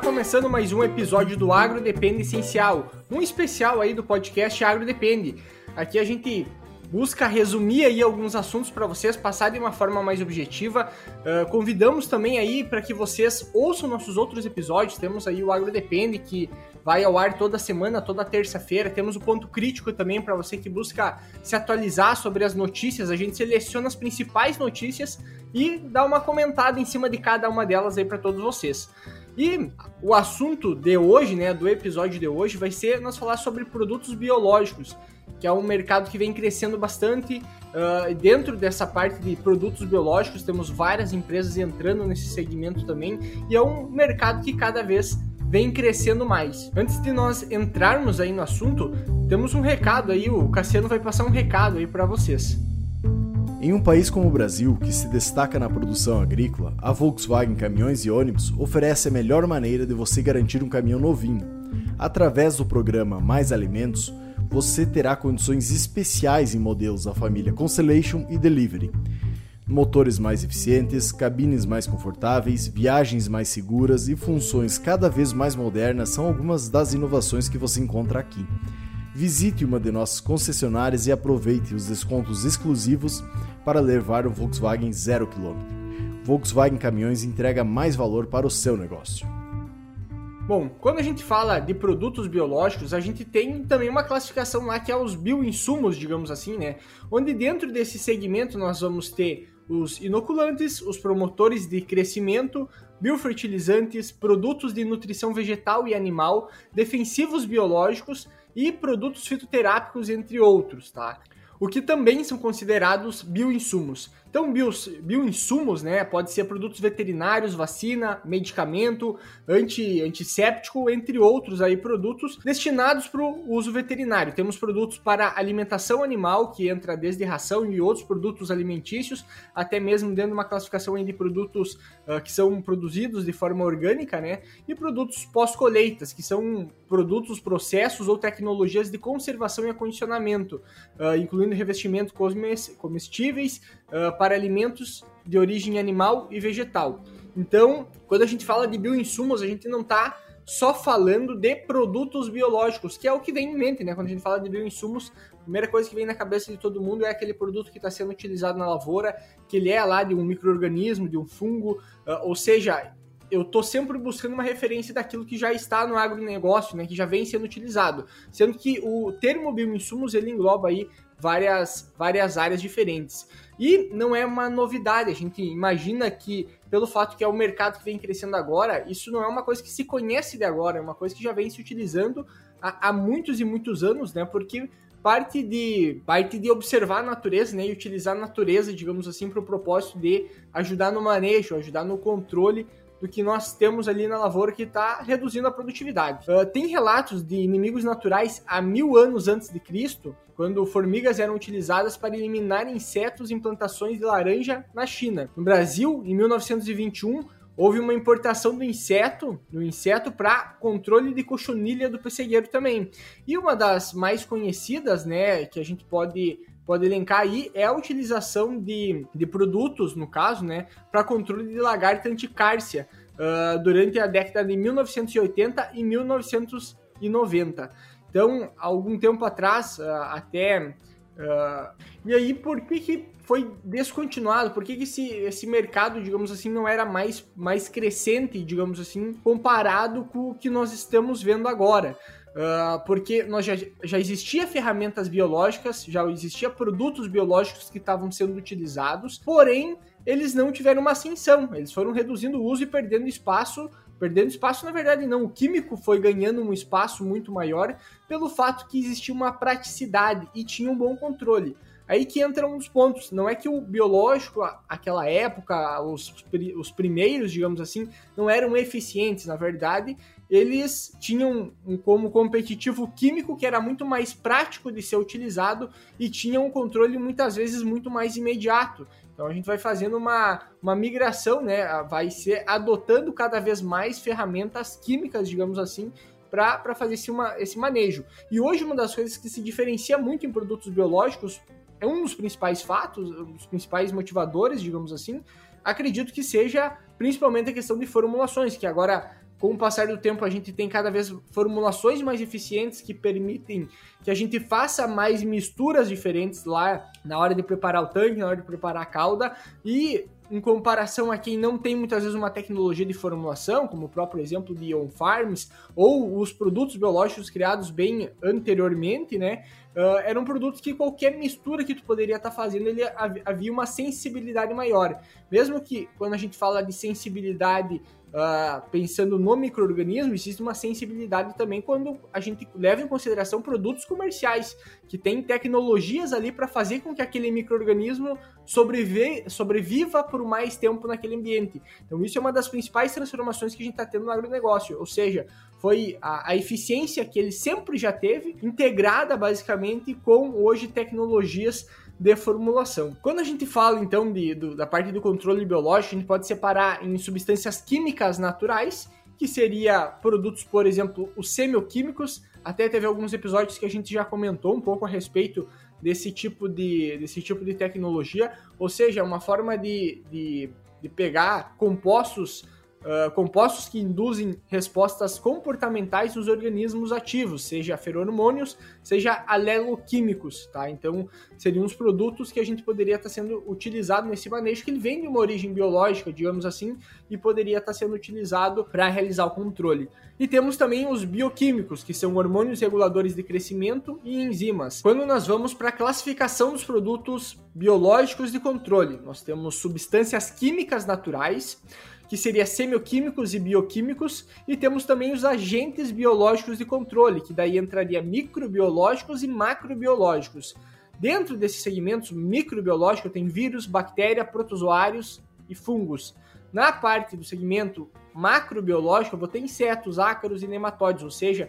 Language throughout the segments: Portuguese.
começando mais um episódio do Agro Depende Essencial, um especial aí do podcast Agro Depende. Aqui a gente busca resumir aí alguns assuntos para vocês, passar de uma forma mais objetiva. Uh, convidamos também aí para que vocês ouçam nossos outros episódios. Temos aí o Agro Depende, que vai ao ar toda semana, toda terça-feira. Temos o Ponto Crítico também para você que busca se atualizar sobre as notícias. A gente seleciona as principais notícias e dá uma comentada em cima de cada uma delas aí para todos vocês. E o assunto de hoje, né, do episódio de hoje, vai ser nós falar sobre produtos biológicos que é um mercado que vem crescendo bastante. Uh, dentro dessa parte de produtos biológicos, temos várias empresas entrando nesse segmento também, e é um mercado que cada vez vem crescendo mais. Antes de nós entrarmos aí no assunto, temos um recado aí, o Cassiano vai passar um recado aí para vocês. Em um país como o Brasil, que se destaca na produção agrícola, a Volkswagen Caminhões e Ônibus oferece a melhor maneira de você garantir um caminhão novinho. Através do programa Mais Alimentos, você terá condições especiais em modelos da família Constellation e Delivery. Motores mais eficientes, cabines mais confortáveis, viagens mais seguras e funções cada vez mais modernas são algumas das inovações que você encontra aqui. Visite uma de nossas concessionárias e aproveite os descontos exclusivos para levar um Volkswagen 0km. Volkswagen Caminhões entrega mais valor para o seu negócio. Bom, quando a gente fala de produtos biológicos, a gente tem também uma classificação lá que é os bioinsumos, digamos assim, né? Onde dentro desse segmento nós vamos ter os inoculantes, os promotores de crescimento, biofertilizantes, produtos de nutrição vegetal e animal, defensivos biológicos e produtos fitoterápicos, entre outros, tá? O que também são considerados bioinsumos. Então, bioinsumos, né, pode ser produtos veterinários, vacina, medicamento, anti, antisséptico, entre outros aí produtos destinados para o uso veterinário. Temos produtos para alimentação animal, que entra desde ração e outros produtos alimentícios, até mesmo dentro de uma classificação de produtos uh, que são produzidos de forma orgânica, né, e produtos pós-colheitas, que são produtos, processos ou tecnologias de conservação e acondicionamento, uh, incluindo revestimentos comestíveis, uh, para alimentos de origem animal e vegetal. Então, quando a gente fala de bioinsumos, a gente não está só falando de produtos biológicos, que é o que vem em mente, né? Quando a gente fala de bioinsumos, a primeira coisa que vem na cabeça de todo mundo é aquele produto que está sendo utilizado na lavoura, que ele é lá de um microorganismo, de um fungo, uh, ou seja, eu estou sempre buscando uma referência daquilo que já está no agronegócio, né, que já vem sendo utilizado. Sendo que o termo bioinsumos ele engloba aí várias, várias áreas diferentes. E não é uma novidade, a gente imagina que, pelo fato que é o mercado que vem crescendo agora, isso não é uma coisa que se conhece de agora, é uma coisa que já vem se utilizando há, há muitos e muitos anos, né? Porque parte de parte de observar a natureza né, e utilizar a natureza, digamos assim, para o propósito de ajudar no manejo, ajudar no controle do que nós temos ali na lavoura que está reduzindo a produtividade. Uh, tem relatos de inimigos naturais há mil anos antes de Cristo, quando formigas eram utilizadas para eliminar insetos em plantações de laranja na China. No Brasil, em 1921, houve uma importação do inseto, do inseto para controle de cochonilha do pessegueiro também. E uma das mais conhecidas, né, que a gente pode pode elencar aí é a utilização de, de produtos, no caso, né, para controle de lagarta anticárcia uh, durante a década de 1980 e 1990. Então, algum tempo atrás, uh, até. Uh, e aí, por que, que foi descontinuado? Por que, que esse, esse mercado, digamos assim, não era mais, mais crescente, digamos assim, comparado com o que nós estamos vendo agora? Uh, porque nós já, já existia ferramentas biológicas, já existia produtos biológicos que estavam sendo utilizados, porém eles não tiveram uma ascensão, eles foram reduzindo o uso e perdendo espaço. Perdendo espaço, na verdade, não. O químico foi ganhando um espaço muito maior pelo fato que existia uma praticidade e tinha um bom controle. Aí que entra um dos pontos. Não é que o biológico, aquela época, os, os primeiros, digamos assim, não eram eficientes. Na verdade, eles tinham um como competitivo químico que era muito mais prático de ser utilizado e tinham um controle muitas vezes muito mais imediato. Então a gente vai fazendo uma, uma migração, né? Vai ser adotando cada vez mais ferramentas químicas, digamos assim, para fazer esse, uma, esse manejo. E hoje uma das coisas que se diferencia muito em produtos biológicos é um dos principais fatos, um dos principais motivadores, digamos assim, acredito que seja principalmente a questão de formulações, que agora com o passar do tempo, a gente tem cada vez formulações mais eficientes que permitem que a gente faça mais misturas diferentes lá na hora de preparar o tanque, na hora de preparar a cauda e em comparação a quem não tem muitas vezes uma tecnologia de formulação, como o próprio exemplo de On Farms, ou os produtos biológicos criados bem anteriormente, né? Uh, eram produtos que qualquer mistura que tu poderia estar tá fazendo, ele havia uma sensibilidade maior. Mesmo que quando a gente fala de sensibilidade Uh, pensando no microorganismo, existe uma sensibilidade também quando a gente leva em consideração produtos comerciais, que tem tecnologias ali para fazer com que aquele microorganismo sobreviva por mais tempo naquele ambiente. Então, isso é uma das principais transformações que a gente está tendo no agronegócio, ou seja, foi a, a, eficiência que ele sempre já teve, integrada basicamente com hoje tecnologias de formulação. Quando a gente fala então de, do, da parte do controle biológico, a gente pode separar em substâncias químicas naturais, que seria produtos, por exemplo, os semioquímicos. Até teve alguns episódios que a gente já comentou um pouco a respeito desse tipo de, desse tipo de tecnologia, ou seja, uma forma de, de, de pegar compostos uh, compostos que induzem respostas comportamentais nos organismos ativos, seja feromônios, seja aleloquímicos, tá? Então, seriam os produtos que a gente poderia estar sendo utilizado nesse manejo, que ele vem de uma origem biológica, digamos assim, e poderia estar sendo utilizado para realizar o controle. E temos também os bioquímicos, que são hormônios reguladores de crescimento e enzimas. Quando nós vamos para a classificação dos produtos biológicos de controle, nós temos substâncias químicas naturais, que seria semioquímicos e bioquímicos, e temos também os agentes biológicos de controle, que daí entraria microbiológicos e macrobiológicos. Dentro desses segmentos microbiológico tem vírus, bactéria, protozoários e fungos. Na parte do segmento macrobiológico, eu vou ter insetos, ácaros e nematóides, ou seja,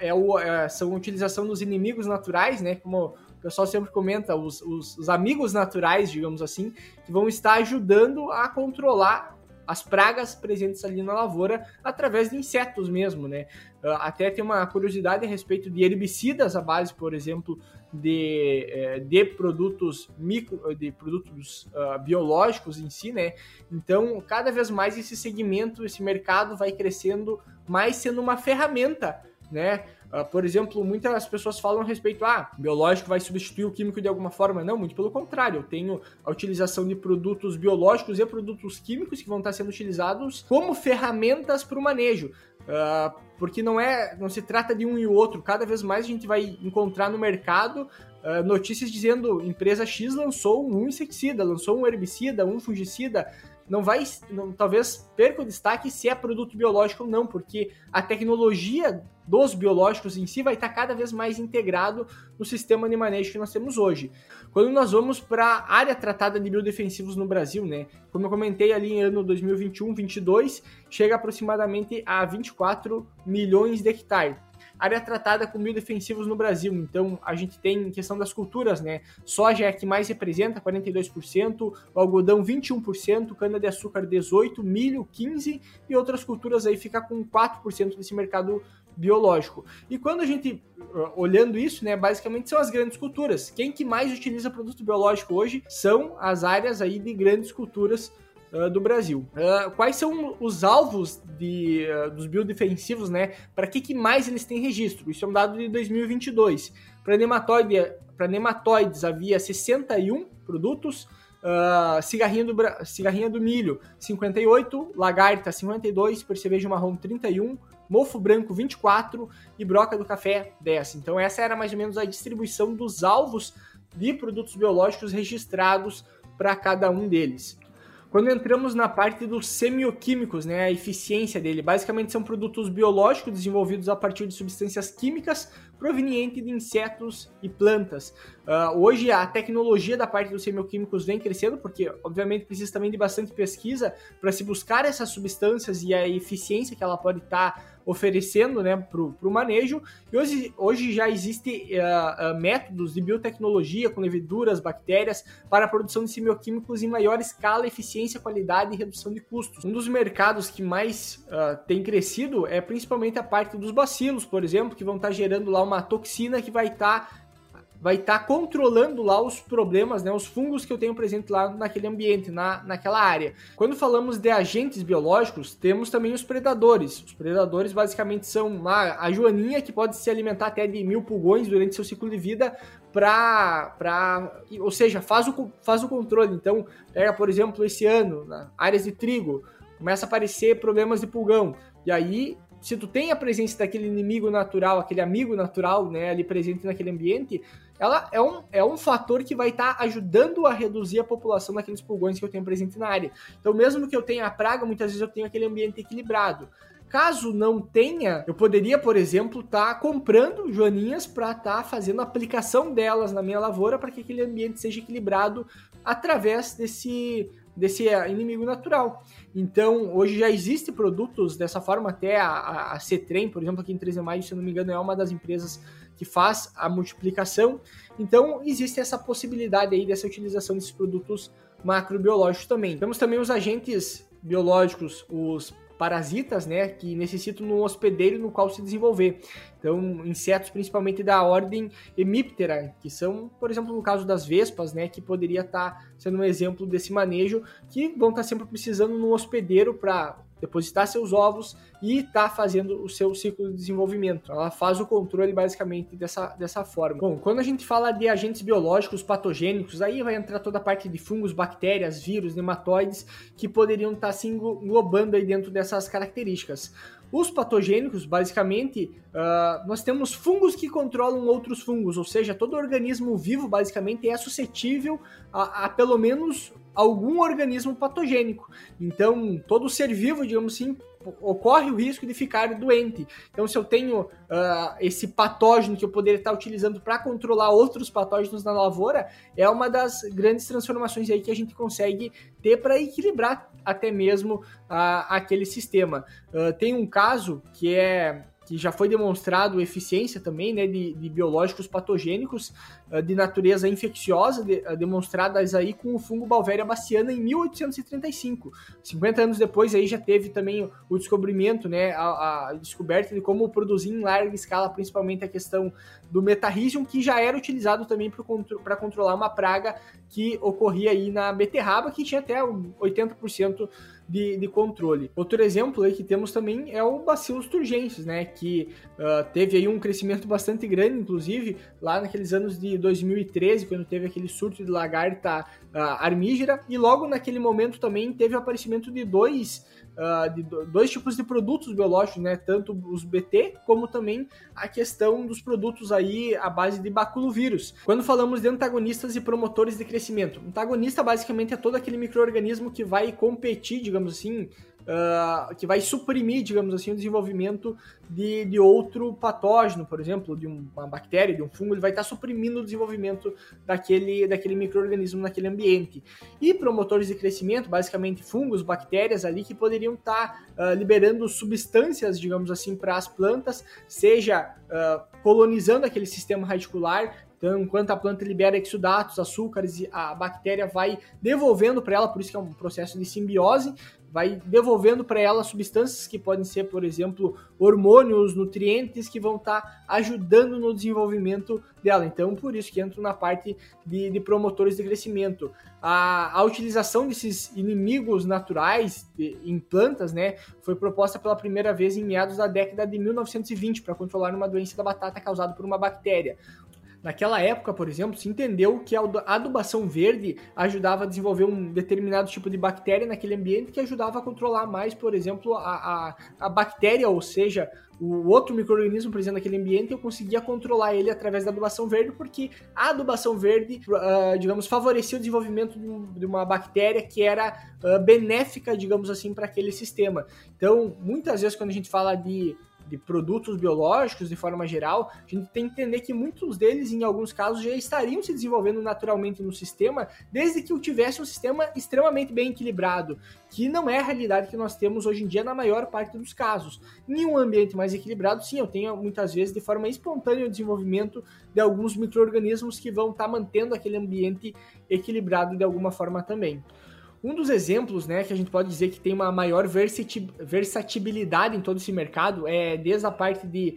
é, o, é são a utilização dos inimigos naturais, né? Como o pessoal sempre comenta, os, os, os amigos naturais, digamos assim, que vão estar ajudando a controlar as pragas presentes ali na lavoura através de insetos mesmo, né? Ah, até tem uma curiosidade a respeito de herbicidas à base, por exemplo, de, eh, de produtos micro, de produtos uh, biológicos em si, né? Então, cada vez mais esse segmento, esse mercado vai crescendo mais sendo uma ferramenta, né? Uh, por exemplo, muitas pessoas falam a respeito, ah, biológico vai substituir o químico de alguma forma. Não, muito pelo contrário. Eu tenho a utilização de produtos biológicos e produtos químicos que vão estar sendo utilizados como ferramentas para o manejo. Uh, porque não é, não se trata de um e outro. Cada vez mais a gente vai encontrar no mercado uh, notícias dizendo empresa X lançou um inseticida, lançou um herbicida, um fungicida não vai, não, talvez perca o destaque se é produto biológico ou não, porque a tecnologia dos biológicos em si vai estar cada vez mais integrado no sistema de manejo que nós temos hoje. Quando nós vamos para a área tratada de biodefensivos no Brasil, né? Como eu comentei ali em ano 2021-22, chega aproximadamente a 24 milhões de hectares área tratada com biodefensivos no Brasil. Então, a gente tem questão das culturas, né? Soja é a que mais representa, 42%, o algodão 21%, cana-de-açúcar 18%, milho 15% e outras culturas aí fica com 4% desse mercado biológico. E quando a gente, olhando isso, né, basicamente são as grandes culturas. Quem que mais utiliza produto biológico hoje são as áreas aí de grandes culturas uh, do Brasil. Uh, quais são os alvos de, uh, dos biodefensivos, né? Para que, que mais eles têm registro? Isso é um dado de 2022. Para nematóide, nematóides havia 61 produtos, Uh, cigarrinha, do, cigarrinha do milho 58, lagarta 52, percevejo marrom 31, mofo branco 24 e broca do café 10. Então essa era mais ou menos a distribuição dos alvos de produtos biológicos registrados para cada um deles. Quando entramos na parte dos semioquímicos, né, a eficiência dele, basicamente são produtos biológicos desenvolvidos a partir de substâncias químicas provenientes de insetos e plantas. Uh, hoje a tecnologia da parte dos semioquímicos vem crescendo, porque obviamente precisa também de bastante pesquisa para se buscar essas substâncias e a eficiência que ela pode estar tá oferecendo né, para o manejo. E hoje, hoje já existem uh, uh, métodos de biotecnologia com leveduras, bactérias, para a produção de semioquímicos em maior escala, eficiência, qualidade e redução de custos. Um dos mercados que mais uh, tem crescido é principalmente a parte dos bacilos, por exemplo, que vão estar tá gerando lá uma toxina que vai estar tá vai estar tá controlando lá os problemas, né, os fungos que eu tenho presente lá naquele ambiente, na, naquela área. Quando falamos de agentes biológicos, temos também os predadores. Os predadores basicamente são a, a joaninha que pode se alimentar até de mil pulgões durante seu ciclo de vida para, para, ou seja, faz o, faz o controle. Então, pega, por exemplo, esse ano, áreas de trigo, começa a aparecer problemas de pulgão. E aí se tu tem a presença daquele inimigo natural, aquele amigo natural, né, ali presente naquele ambiente, ela é um, é um fator que vai estar tá ajudando a reduzir a população daqueles pulgões que eu tenho presente na área. Então, mesmo que eu tenha a praga, muitas vezes eu tenho aquele ambiente equilibrado. Caso não tenha, eu poderia, por exemplo, estar tá comprando joaninhas para estar tá fazendo aplicação delas na minha lavoura para que aquele ambiente seja equilibrado através desse desse é, inimigo natural. Então, hoje já existem produtos dessa forma, até a, a Cetrem, por exemplo, aqui em 13 de maio, se não me engano, é uma das empresas que faz a multiplicação. Então, existe essa possibilidade aí dessa utilização desses produtos macrobiológicos também. Temos também os agentes biológicos, os parasitas, né, que necessitam de um hospedeiro no qual se desenvolver. Então, insetos principalmente da ordem Hemiptera, que são, por exemplo, no caso das vespas, né, que poderia estar tá sendo um exemplo desse manejo, que vão estar tá sempre precisando de um hospedeiro para depositar seus ovos e está fazendo o seu ciclo de desenvolvimento. Ela faz o controle basicamente dessa, dessa forma. Bom, quando a gente fala de agentes biológicos patogênicos, aí vai entrar toda a parte de fungos, bactérias, vírus, nematóides que poderiam estar tá se englobando aí dentro dessas características. Os patogênicos, basicamente, uh, nós temos fungos que controlam outros fungos, ou seja, todo organismo vivo, basicamente, é suscetível a, a pelo menos algum organismo patogênico. Então, todo ser vivo, digamos assim, ocorre o risco de ficar doente. Então, se eu tenho uh, esse patógeno que eu poderia estar utilizando para controlar outros patógenos na lavoura, é uma das grandes transformações aí que a gente consegue ter para equilibrar até mesmo uh, aquele sistema. Uh, tem um caso que é que já foi demonstrado eficiência também né, de, de biológicos patogênicos uh, de natureza infecciosa, de, uh, demonstradas aí com o fungo Balveria baciana em 1835. 50 anos depois aí já teve também o descobrimento, né, a, a descoberta de como produzir em larga escala, principalmente a questão do metarrhizium, que já era utilizado também para contro controlar uma praga que ocorria aí na beterraba, que tinha até 80% de, de controle. Outro exemplo aí que temos também é o Bacillus turgensis, né, que uh, teve aí um crescimento bastante grande, inclusive lá naqueles anos de 2013, quando teve aquele surto de lagarta uh, armígera, e logo naquele momento também teve o aparecimento de dois uh, de dois tipos de produtos biológicos, né? Tanto os BT como também a questão dos produtos aí à base de baculovírus. Quando falamos de antagonistas e promotores de crescimento, antagonista basicamente é todo aquele microorganismo que vai competir, digamos assim, uh, que vai suprimir, digamos assim, o desenvolvimento de, de outro patógeno, por exemplo, de uma bactéria, de um fungo, ele vai estar suprimindo o desenvolvimento daquele, daquele microorganismo naquele ambiente. E promotores de crescimento, basicamente fungos, bactérias ali que poderiam estar uh, liberando substâncias, digamos assim, para as plantas, seja uh, colonizando aquele sistema radicular, então, enquanto a planta libera exudatos, açúcares, a bactéria vai devolvendo para ela, por isso que é um processo de simbiose, vai devolvendo para ela substâncias que podem ser, por exemplo, hormônios, nutrientes que vão estar tá ajudando no desenvolvimento dela. Então, por isso que entro na parte de, de promotores de crescimento. A, a, utilização desses inimigos naturais de, em plantas, né, foi proposta pela primeira vez em meados da década de 1920 para controlar uma doença da batata causada por uma bactéria. Naquela época, por exemplo, se entendeu que a adubação verde ajudava a desenvolver um determinado tipo de bactéria naquele ambiente que ajudava a controlar mais, por exemplo, a, a, a bactéria, ou seja, o outro microorganismo presente naquele ambiente, eu conseguia controlar ele através da adubação verde, porque a adubação verde, uh, digamos, favorecia o desenvolvimento de, um, de uma bactéria que era uh, benéfica, digamos assim, para aquele sistema. Então, muitas vezes quando a gente fala de de produtos biológicos de forma geral, a gente tem que entender que muitos deles, em alguns casos, já estariam se desenvolvendo naturalmente no sistema, desde que eu tivesse um sistema extremamente bem equilibrado, que não é a realidade que nós temos hoje em dia na maior parte dos casos. Em um ambiente mais equilibrado, sim, eu tenho muitas vezes de forma espontânea o desenvolvimento de alguns micro-organismos que vão estar tá mantendo aquele ambiente equilibrado de alguma forma também. Um dos exemplos, né, que a gente pode dizer que tem uma maior versatilidade em todo esse mercado é desde a parte de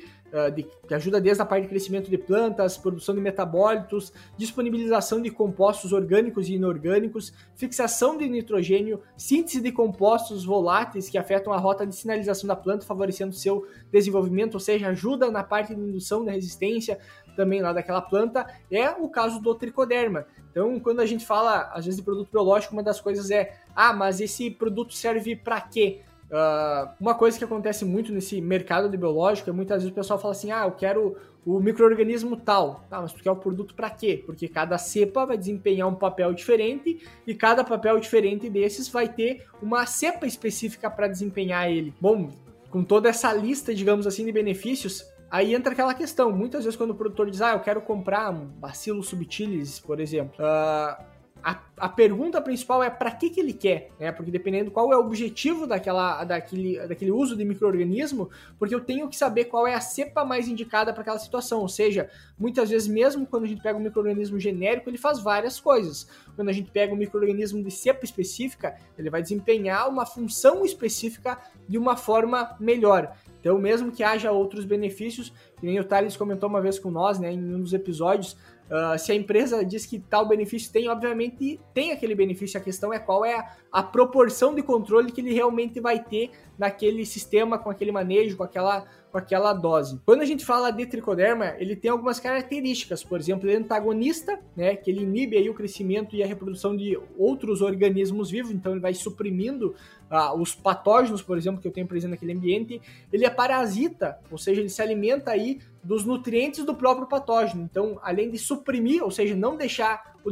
de, que ajuda desde a parte de crescimento de plantas, produção de metabólitos, disponibilização de compostos orgânicos e inorgânicos, fixação de nitrogênio, síntese de compostos voláteis que afetam a rota de sinalização da planta, favorecendo seu desenvolvimento, ou seja, ajuda na parte de indução da resistência também lá daquela planta, é o caso do tricoderma. Então, quando a gente fala, às vezes, de produto biológico, uma das coisas é, ah, mas esse produto serve para quê? Uh, uma coisa que acontece muito nesse mercado de biológico é muitas vezes o pessoal fala assim: ah, eu quero o microorganismo tal. Tá, mas tu quer o produto para quê? Porque cada cepa vai desempenhar um papel diferente e cada papel diferente desses vai ter uma cepa específica para desempenhar ele. Bom, com toda essa lista, digamos assim, de benefícios, aí entra aquela questão. Muitas vezes quando o produtor diz: ah, eu quero comprar um bacilo subtilis, por exemplo. Uh, a, a pergunta principal é para que, que ele quer, né? Porque dependendo qual é o objetivo daquela, daquele, daquele uso de microorganismo, porque eu tenho que saber qual é a cepa mais indicada para aquela situação. Ou seja, muitas vezes, mesmo quando a gente pega um microorganismo genérico, ele faz várias coisas. Quando a gente pega um microorganismo de cepa específica, ele vai desempenhar uma função específica de uma forma melhor. Então, mesmo que haja outros benefícios, que nem o Thales comentou uma vez com nós, né, em um dos episódios, Uh, se a empresa diz que tal benefício tem, obviamente tem aquele benefício. A questão é qual é a, a, proporção de controle que ele realmente vai ter naquele sistema, com aquele manejo, com aquela, com aquela dose. Quando a gente fala de tricoderma, ele tem algumas características. Por exemplo, ele é antagonista, né, que ele inibe aí o crescimento e a reprodução de outros organismos vivos, então ele vai suprimindo uh, os patógenos, por exemplo, que eu tenho presente naquele ambiente. Ele é parasita, ou seja, ele se alimenta aí dos nutrientes do próprio patógeno. Então, além de suprimir, ou seja, não deixar o,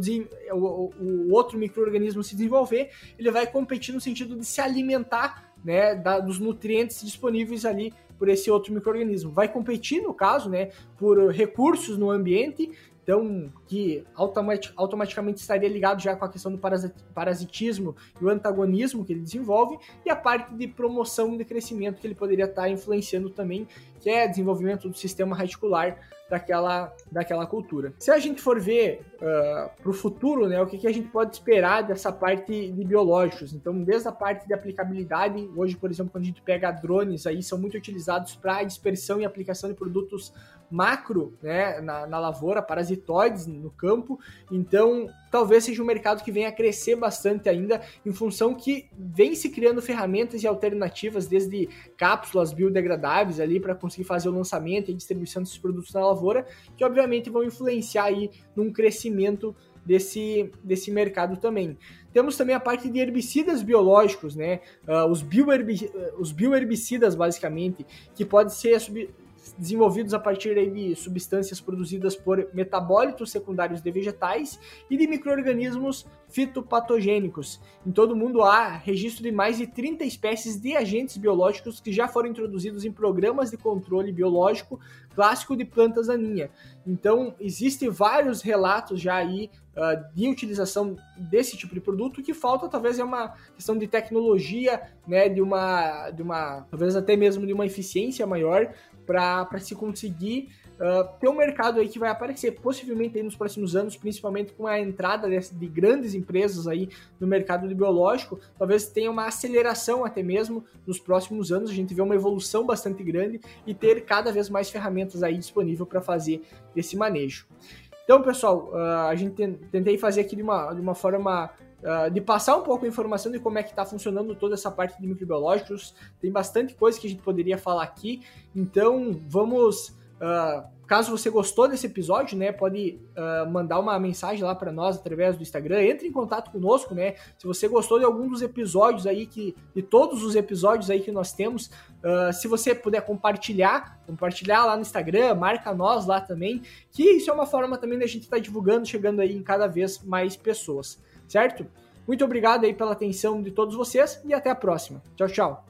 o, o outro microorganismo se desenvolver, ele vai competir no sentido de se alimentar né, da, dos nutrientes disponíveis ali por esse outro microorganismo. Vai competir, no caso, né, por recursos no ambiente então que automatic, automaticamente estaria ligado já com a questão do parasitismo e o antagonismo que ele desenvolve, e a parte de promoção de crescimento que ele poderia estar influenciando também, que é desenvolvimento do sistema radicular daquela, daquela cultura. Se a gente for ver uh, ah, para o futuro, né, o que, que a gente pode esperar dessa parte de biológicos? Então, desde a parte de aplicabilidade, hoje, por exemplo, quando a gente pega drones, aí são muito utilizados para dispersão e aplicação de produtos macro né, na, na lavoura, parasitoides no campo. Então, talvez seja um mercado que venha a crescer bastante ainda, em função que vem se criando ferramentas e alternativas, desde cápsulas biodegradáveis ali para conseguir fazer o lançamento e distribuição desses produtos na lavoura, que obviamente vão influenciar aí num crescimento desse, desse mercado também. Temos também a parte de herbicidas biológicos, né? Uh, os, bioherbi os bioherbicidas, basicamente, que podem ser desenvolvidos a partir de substâncias produzidas por metabólitos secundários de vegetais e de micro-organismos fitopatogênicos. Em todo o mundo há registro de mais de 30 espécies de agentes biológicos que já foram introduzidos em programas de controle biológico clássico de plantas daninha. Então, existem vários relatos já aí uh, de utilização desse tipo de produto. O que falta talvez é uma questão de tecnologia, né, de uma, de uma, talvez até mesmo de uma eficiência maior para se conseguir uh, ter um mercado aí que vai aparecer possivelmente aí nos próximos anos, principalmente com a entrada de, de grandes empresas aí no mercado de biológico, talvez tenha uma aceleração até mesmo nos próximos anos, a gente vê uma evolução bastante grande e ter cada vez mais ferramentas aí disponível para fazer esse manejo. Então, pessoal, uh, a gente tentei fazer aqui de uma, de uma forma Uh, de passar um pouco a informação de como é que está funcionando toda essa parte de microbiológicos. Tem bastante coisa que a gente poderia falar aqui. Então, vamos. Uh, caso você gostou desse episódio, né, pode uh, mandar uma mensagem lá para nós através do Instagram. Entre em contato conosco, né? Se você gostou de algum dos episódios aí que, de todos os episódios aí que nós temos, se você puder compartilhar, compartilhar lá no Instagram, marca nós lá também, que isso é uma forma também da gente estar tá divulgando, chegando aí em cada vez mais pessoas certo? Muito obrigado aí pela atenção de todos vocês e até a próxima. Tchau, tchau.